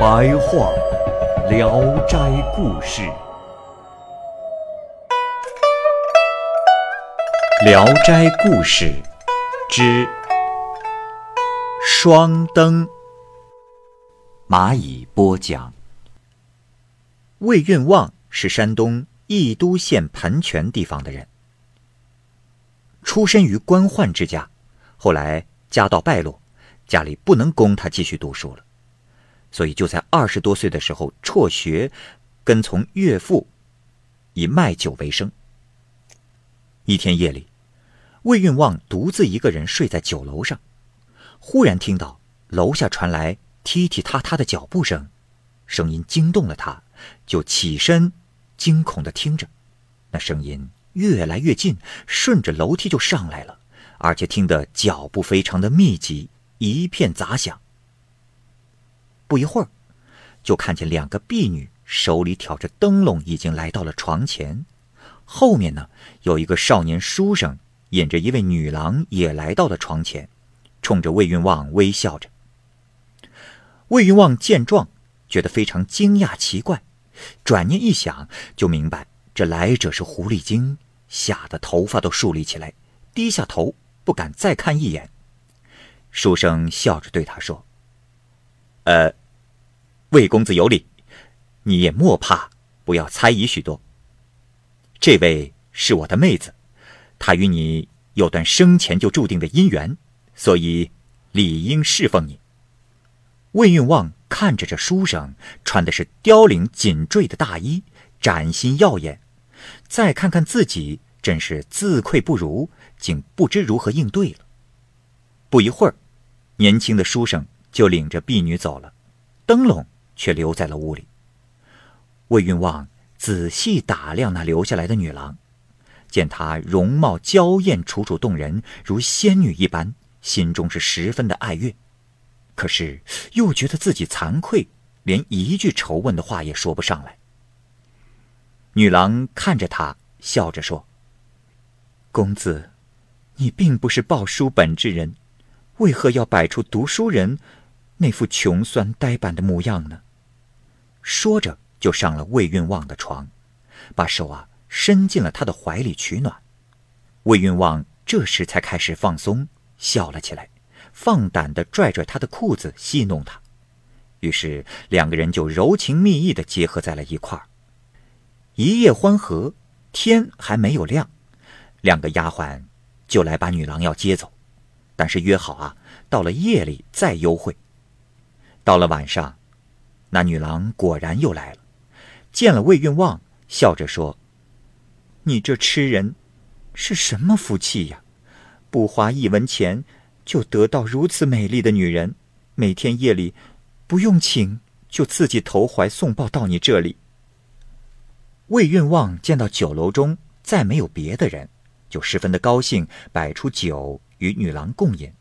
白话《聊斋故事》，《聊斋故事》之双灯。蚂蚁播讲。魏运旺是山东益都县盘泉地方的人，出身于官宦之家，后来家道败落，家里不能供他继续读书了，所以就在二十多岁的时候辍学，跟从岳父，以卖酒为生。一天夜里，魏运旺独自一个人睡在酒楼上，忽然听到楼下传来踢踢踏踏的脚步声，声音惊动了他。就起身，惊恐的听着，那声音越来越近，顺着楼梯就上来了，而且听得脚步非常的密集，一片杂响。不一会儿，就看见两个婢女手里挑着灯笼，已经来到了床前，后面呢有一个少年书生引着一位女郎也来到了床前，冲着魏云旺微笑着。魏云旺见状，觉得非常惊讶奇怪。转念一想，就明白这来者是狐狸精，吓得头发都竖立起来，低下头不敢再看一眼。书生笑着对他说：“呃，魏公子有礼，你也莫怕，不要猜疑许多。这位是我的妹子，她与你有段生前就注定的姻缘，所以理应侍奉你。”魏运旺。看着这书生穿的是凋领紧缀的大衣，崭新耀眼；再看看自己，真是自愧不如，竟不知如何应对了。不一会儿，年轻的书生就领着婢女走了，灯笼却留在了屋里。魏运旺仔细打量那留下来的女郎，见她容貌娇艳、楚楚动人，如仙女一般，心中是十分的爱悦。可是又觉得自己惭愧，连一句仇问的话也说不上来。女郎看着他，笑着说：“公子，你并不是抱书本之人，为何要摆出读书人那副穷酸呆板的模样呢？”说着，就上了魏运旺的床，把手啊伸进了他的怀里取暖。魏运旺这时才开始放松，笑了起来。放胆的拽拽他的裤子，戏弄他，于是两个人就柔情蜜意的结合在了一块儿。一夜欢合，天还没有亮，两个丫鬟就来把女郎要接走，但是约好啊，到了夜里再幽会。到了晚上，那女郎果然又来了，见了魏运旺，笑着说：“你这痴人，是什么福气呀？不花一文钱。”就得到如此美丽的女人，每天夜里不用请，就自己投怀送抱到你这里。魏运旺见到酒楼中再没有别的人，就十分的高兴，摆出酒与女郎共饮。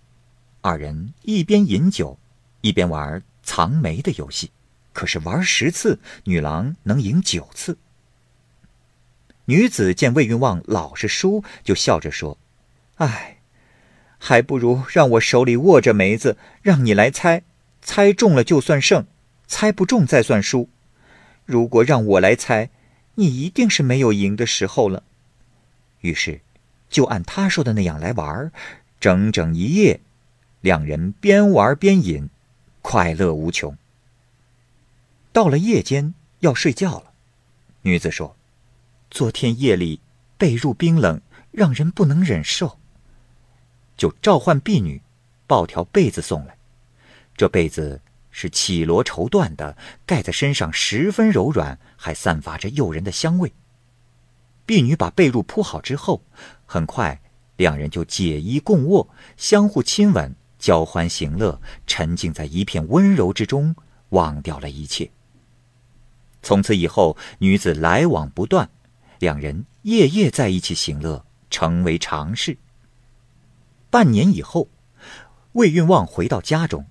二人一边饮酒，一边玩藏梅的游戏。可是玩十次，女郎能赢九次。女子见魏云旺老是输，就笑着说：“唉。”还不如让我手里握着梅子，让你来猜，猜中了就算胜，猜不中再算输。如果让我来猜，你一定是没有赢的时候了。于是，就按他说的那样来玩，整整一夜，两人边玩边饮，快乐无穷。到了夜间要睡觉了，女子说：“昨天夜里被褥冰冷，让人不能忍受。”就召唤婢女，抱条被子送来。这被子是绮罗绸缎的，盖在身上十分柔软，还散发着诱人的香味。婢女把被褥铺好之后，很快两人就解衣共卧，相互亲吻，交欢行乐，沉浸在一片温柔之中，忘掉了一切。从此以后，女子来往不断，两人夜夜在一起行乐，成为常事。半年以后，魏运旺回到家中，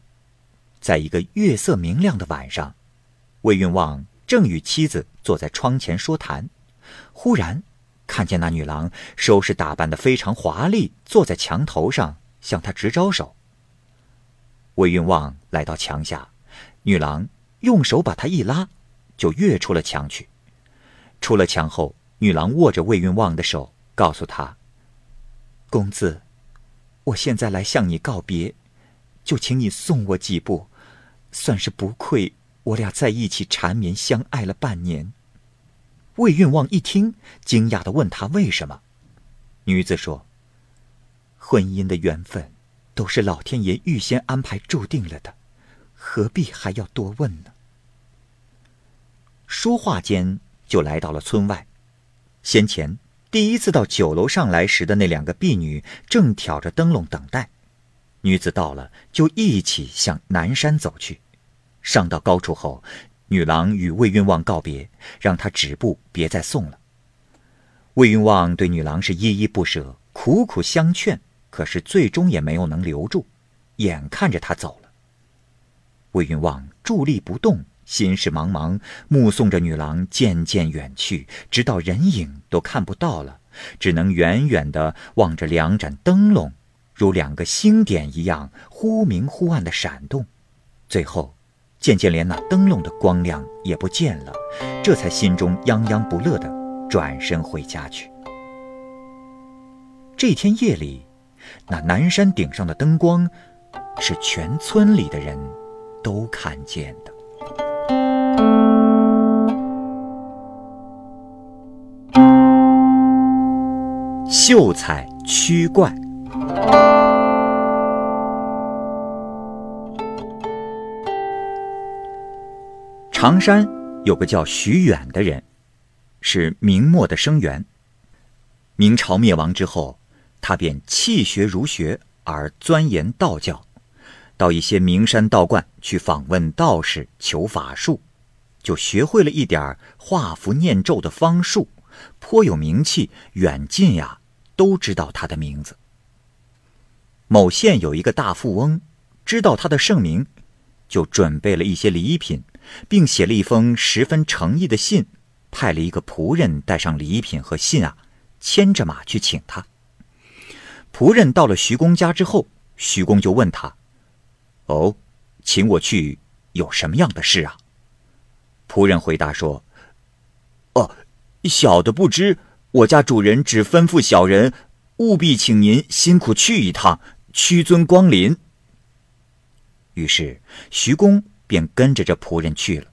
在一个月色明亮的晚上，魏运旺正与妻子坐在窗前说谈，忽然看见那女郎收拾打扮的非常华丽，坐在墙头上向他直招手。魏运旺来到墙下，女郎用手把他一拉。就跃出了墙去。出了墙后，女郎握着魏运旺的手，告诉他：“公子，我现在来向你告别，就请你送我几步，算是不愧我俩在一起缠绵相爱了半年。”魏运旺一听，惊讶的问他为什么。女子说：“婚姻的缘分，都是老天爷预先安排注定了的，何必还要多问呢？”说话间，就来到了村外。先前第一次到酒楼上来时的那两个婢女，正挑着灯笼等待。女子到了，就一起向南山走去。上到高处后，女郎与魏云旺告别，让他止步，别再送了。魏云旺对女郎是依依不舍，苦苦相劝，可是最终也没有能留住。眼看着他走了，魏云旺伫立不动。心事茫茫，目送着女郎渐渐远去，直到人影都看不到了，只能远远地望着两盏灯笼，如两个星点一样忽明忽暗的闪动。最后，渐渐连那灯笼的光亮也不见了，这才心中泱泱不乐地转身回家去。这天夜里，那南山顶上的灯光，是全村里的人都看见的。秀才驱怪。常山有个叫徐远的人，是明末的生员。明朝灭亡之后，他便弃学儒学，而钻研道教，到一些名山道观去访问道士，求法术，就学会了一点画符念咒的方术。颇有名气，远近呀都知道他的名字。某县有一个大富翁，知道他的盛名，就准备了一些礼品，并写了一封十分诚意的信，派了一个仆人带上礼品和信啊，牵着马去请他。仆人到了徐公家之后，徐公就问他：“哦，请我去有什么样的事啊？”仆人回答说：“哦。”小的不知，我家主人只吩咐小人，务必请您辛苦去一趟，屈尊光临。于是徐公便跟着这仆人去了。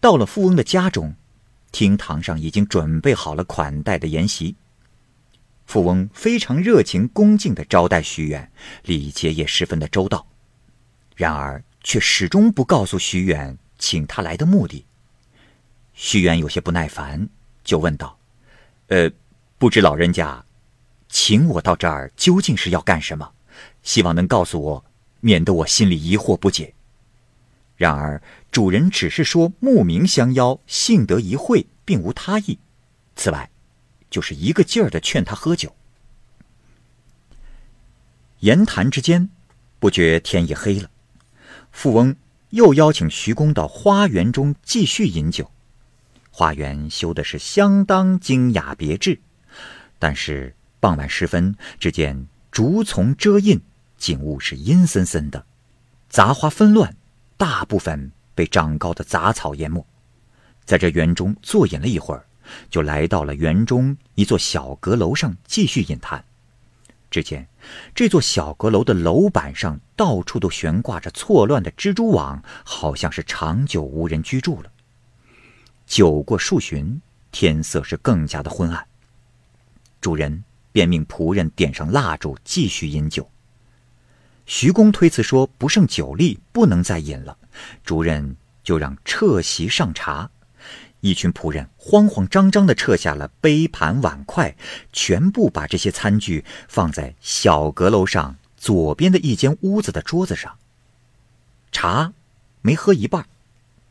到了富翁的家中，厅堂上已经准备好了款待的筵席。富翁非常热情恭敬的招待徐远，礼节也十分的周到。然而却始终不告诉徐远请他来的目的。徐元有些不耐烦，就问道：“呃，不知老人家，请我到这儿究竟是要干什么？希望能告诉我，免得我心里疑惑不解。”然而主人只是说慕名相邀，幸得一会，并无他意。此外，就是一个劲儿的劝他喝酒。言谈之间，不觉天已黑了。富翁又邀请徐公到花园中继续饮酒。花园修的是相当精雅别致，但是傍晚时分，只见竹丛遮荫，景物是阴森森的，杂花纷乱，大部分被长高的杂草淹没。在这园中坐饮了一会儿，就来到了园中一座小阁楼上继续饮谈。只见这座小阁楼的楼板上到处都悬挂着错乱的蜘蛛网，好像是长久无人居住了。酒过数巡，天色是更加的昏暗。主人便命仆人点上蜡烛，继续饮酒。徐公推辞说不胜酒力，不能再饮了。主人就让撤席上茶。一群仆人慌慌张张地撤下了杯盘碗筷，全部把这些餐具放在小阁楼上左边的一间屋子的桌子上。茶没喝一半，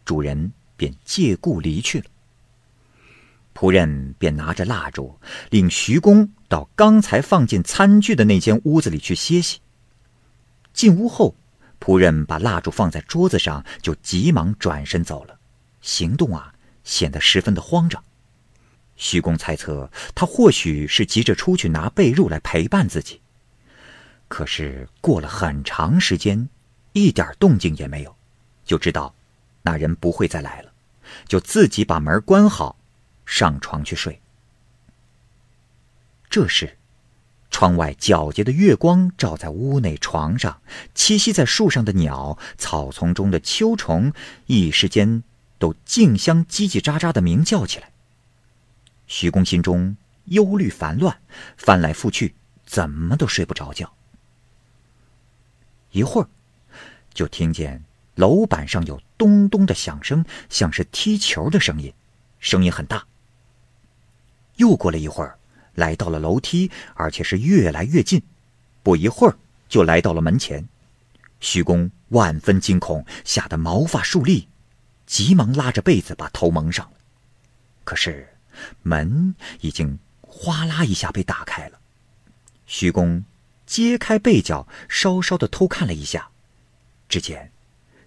主人便借故离去了。仆人便拿着蜡烛，领徐公到刚才放进餐具的那间屋子里去歇息。进屋后，仆人把蜡烛放在桌子上，就急忙转身走了，行动啊显得十分的慌张。徐公猜测他或许是急着出去拿被褥来陪伴自己。可是过了很长时间，一点动静也没有，就知道那人不会再来了，就自己把门关好。上床去睡。这时，窗外皎洁的月光照在屋内床上，栖息在树上的鸟、草丛中的秋虫，一时间都竞相叽叽喳喳的鸣叫起来。徐公心中忧虑烦乱，翻来覆去，怎么都睡不着觉。一会儿，就听见楼板上有咚咚的响声，像是踢球的声音，声音很大。又过了一会儿，来到了楼梯，而且是越来越近。不一会儿，就来到了门前。徐公万分惊恐，吓得毛发竖立，急忙拉着被子把头蒙上了。可是，门已经哗啦一下被打开了。徐公揭开被角，稍稍的偷看了一下，只见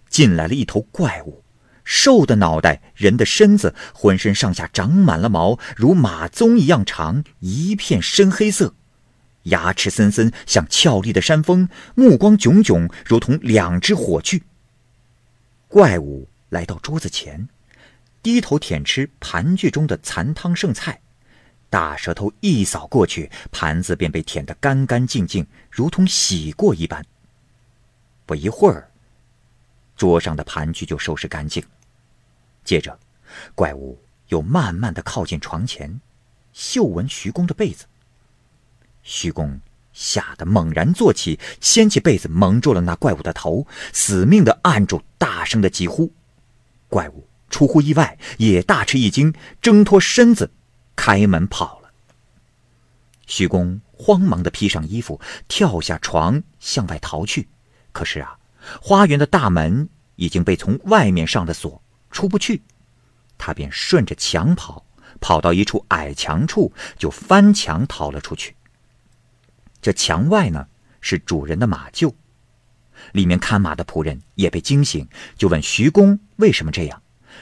进来了一头怪物。兽的脑袋，人的身子，浑身上下长满了毛，如马鬃一样长，一片深黑色，牙齿森森，像俏丽的山峰，目光炯炯，如同两只火炬。怪物来到桌子前，低头舔吃盘具中的残汤剩菜，大舌头一扫过去，盘子便被舔得干干净净，如同洗过一般。不一会儿，桌上的盘具就收拾干净。接着，怪物又慢慢的靠近床前，嗅闻徐公的被子。徐公吓得猛然坐起，掀起被子蒙住了那怪物的头，死命的按住，大声的疾呼。怪物出乎意外，也大吃一惊，挣脱身子，开门跑了。徐公慌忙的披上衣服，跳下床向外逃去。可是啊，花园的大门已经被从外面上了锁。出不去，他便顺着墙跑，跑到一处矮墙处，就翻墙逃了出去。这墙外呢是主人的马厩，里面看马的仆人也被惊醒，就问徐公为什么这样。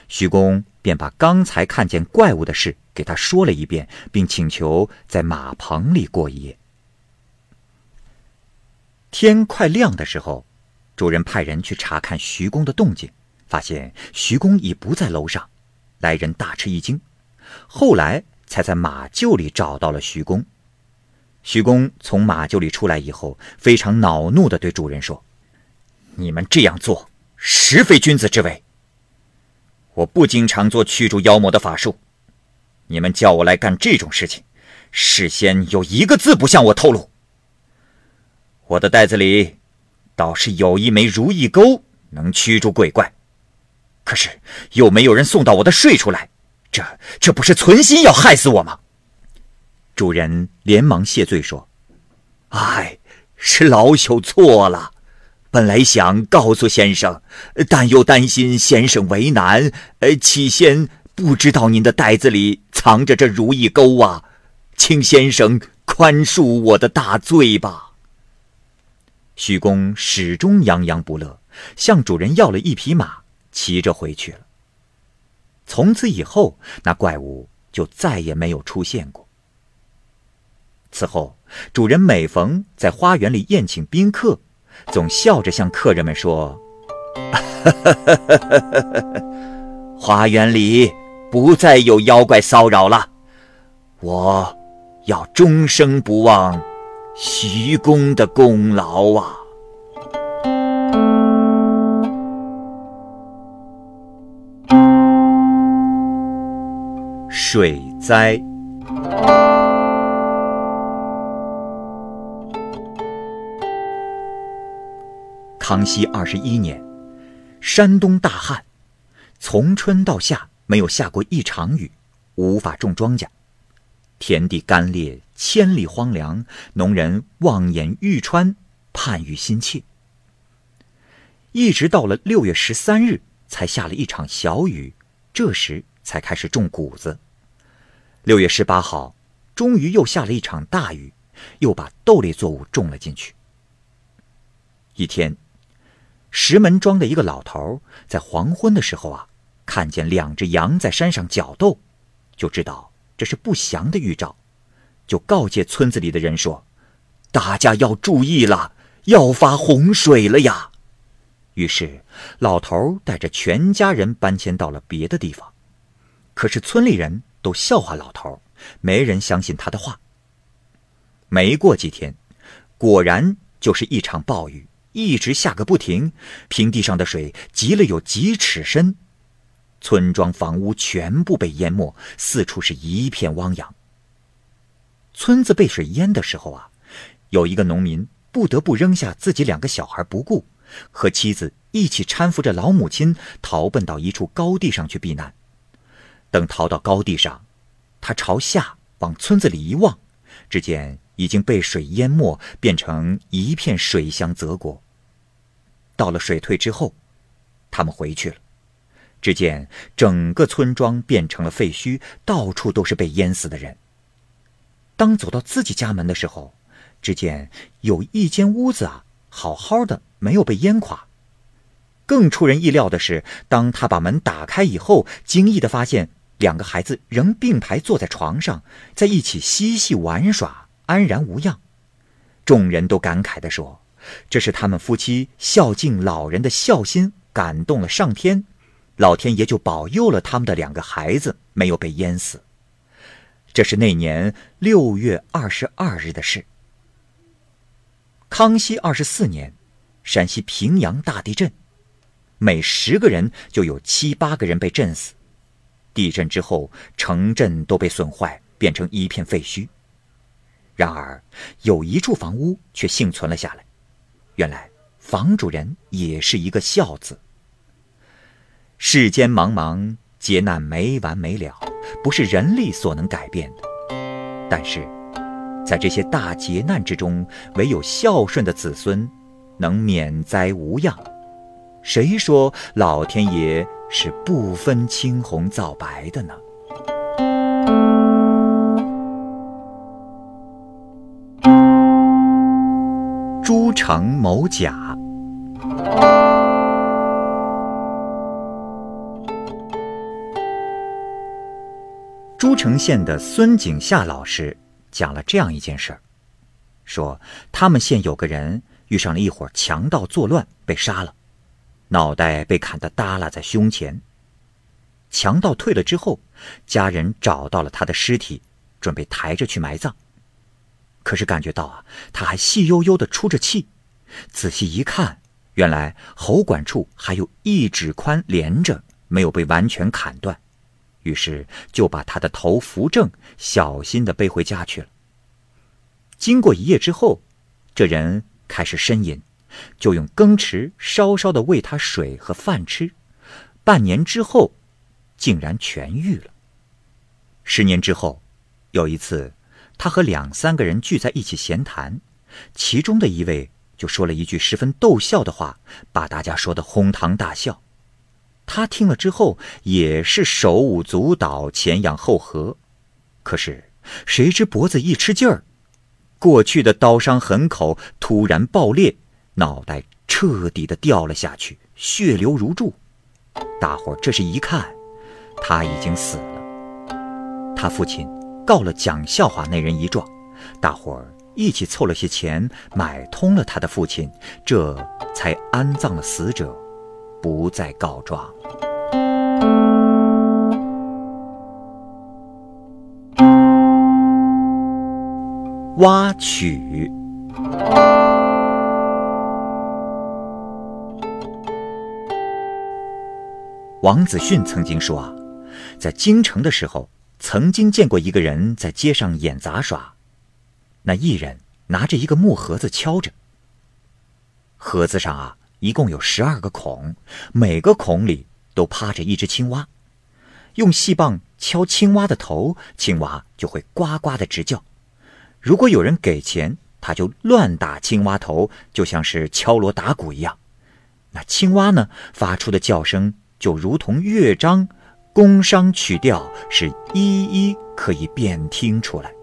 徐公便把刚才看见怪物的事给他说了一遍，并请求在马棚里过一夜。天快亮的时候，主人派人去查看徐公的动静。发现徐公已不在楼上，来人大吃一惊。后来才在马厩里找到了徐公。徐公从马厩里出来以后，非常恼怒地对主人说：“你们这样做，实非君子之为。我不经常做驱逐妖魔的法术，你们叫我来干这种事情，事先有一个字不向我透露。我的袋子里倒是有一枚如意钩，能驱逐鬼怪。”可是又没有人送到我的睡处来，这这不是存心要害死我吗？主人连忙谢罪说：“哎，是老朽错了，本来想告诉先生，但又担心先生为难，呃，起先不知道您的袋子里藏着这如意钩啊，请先生宽恕我的大罪吧。”徐公始终洋洋不乐，向主人要了一匹马。骑着回去了。从此以后，那怪物就再也没有出现过。此后，主人每逢在花园里宴请宾客，总笑着向客人们说：“ 花园里不再有妖怪骚扰了，我要终生不忘徐公的功劳啊！”水灾。康熙二十一年，山东大旱，从春到夏没有下过一场雨，无法种庄稼，田地干裂，千里荒凉，农人望眼欲穿，盼欲心切。一直到了六月十三日，才下了一场小雨，这时才开始种谷子。六月十八号，终于又下了一场大雨，又把豆类作物种了进去。一天，石门庄的一个老头在黄昏的时候啊，看见两只羊在山上搅斗，就知道这是不祥的预兆，就告诫村子里的人说：“大家要注意了，要发洪水了呀！”于是，老头带着全家人搬迁到了别的地方。可是村里人都笑话老头，没人相信他的话。没过几天，果然就是一场暴雨，一直下个不停，平地上的水积了有几尺深，村庄房屋全部被淹没，四处是一片汪洋。村子被水淹的时候啊，有一个农民不得不扔下自己两个小孩不顾。和妻子一起搀扶着老母亲逃奔到一处高地上去避难。等逃到高地上，他朝下往村子里一望，只见已经被水淹没，变成一片水乡泽国。到了水退之后，他们回去了，只见整个村庄变成了废墟，到处都是被淹死的人。当走到自己家门的时候，只见有一间屋子啊，好好的。没有被淹垮。更出人意料的是，当他把门打开以后，惊异的发现两个孩子仍并排坐在床上，在一起嬉戏玩耍，安然无恙。众人都感慨地说：“这是他们夫妻孝敬老人的孝心感动了上天，老天爷就保佑了他们的两个孩子没有被淹死。”这是那年六月二十二日的事。康熙二十四年。陕西平阳大地震，每十个人就有七八个人被震死。地震之后，城镇都被损坏，变成一片废墟。然而，有一处房屋却幸存了下来。原来，房主人也是一个孝子。世间茫茫，劫难没完没了，不是人力所能改变的。但是，在这些大劫难之中，唯有孝顺的子孙。能免灾无恙，谁说老天爷是不分青红皂白的呢？朱城谋甲。诸城县的孙景夏老师讲了这样一件事儿，说他们县有个人。遇上了一伙强盗作乱，被杀了，脑袋被砍得耷拉在胸前。强盗退了之后，家人找到了他的尸体，准备抬着去埋葬。可是感觉到啊，他还细悠悠的出着气。仔细一看，原来喉管处还有一指宽连着，没有被完全砍断。于是就把他的头扶正，小心的背回家去了。经过一夜之后，这人。开始呻吟，就用羹匙稍稍的喂他水和饭吃。半年之后，竟然痊愈了。十年之后，有一次，他和两三个人聚在一起闲谈，其中的一位就说了一句十分逗笑的话，把大家说的哄堂大笑。他听了之后，也是手舞足蹈，前仰后合。可是，谁知脖子一吃劲儿。过去的刀伤痕口突然爆裂，脑袋彻底的掉了下去，血流如注。大伙儿这时一看，他已经死了。他父亲告了讲笑话那人一状，大伙儿一起凑了些钱，买通了他的父亲，这才安葬了死者，不再告状。挖曲。王子逊曾经说啊，在京城的时候，曾经见过一个人在街上演杂耍，那艺人拿着一个木盒子敲着，盒子上啊一共有十二个孔，每个孔里都趴着一只青蛙，用细棒敲青蛙的头，青蛙就会呱呱的直叫。如果有人给钱，他就乱打青蛙头，就像是敲锣打鼓一样。那青蛙呢，发出的叫声就如同乐章，宫商曲调是一一可以辨听出来。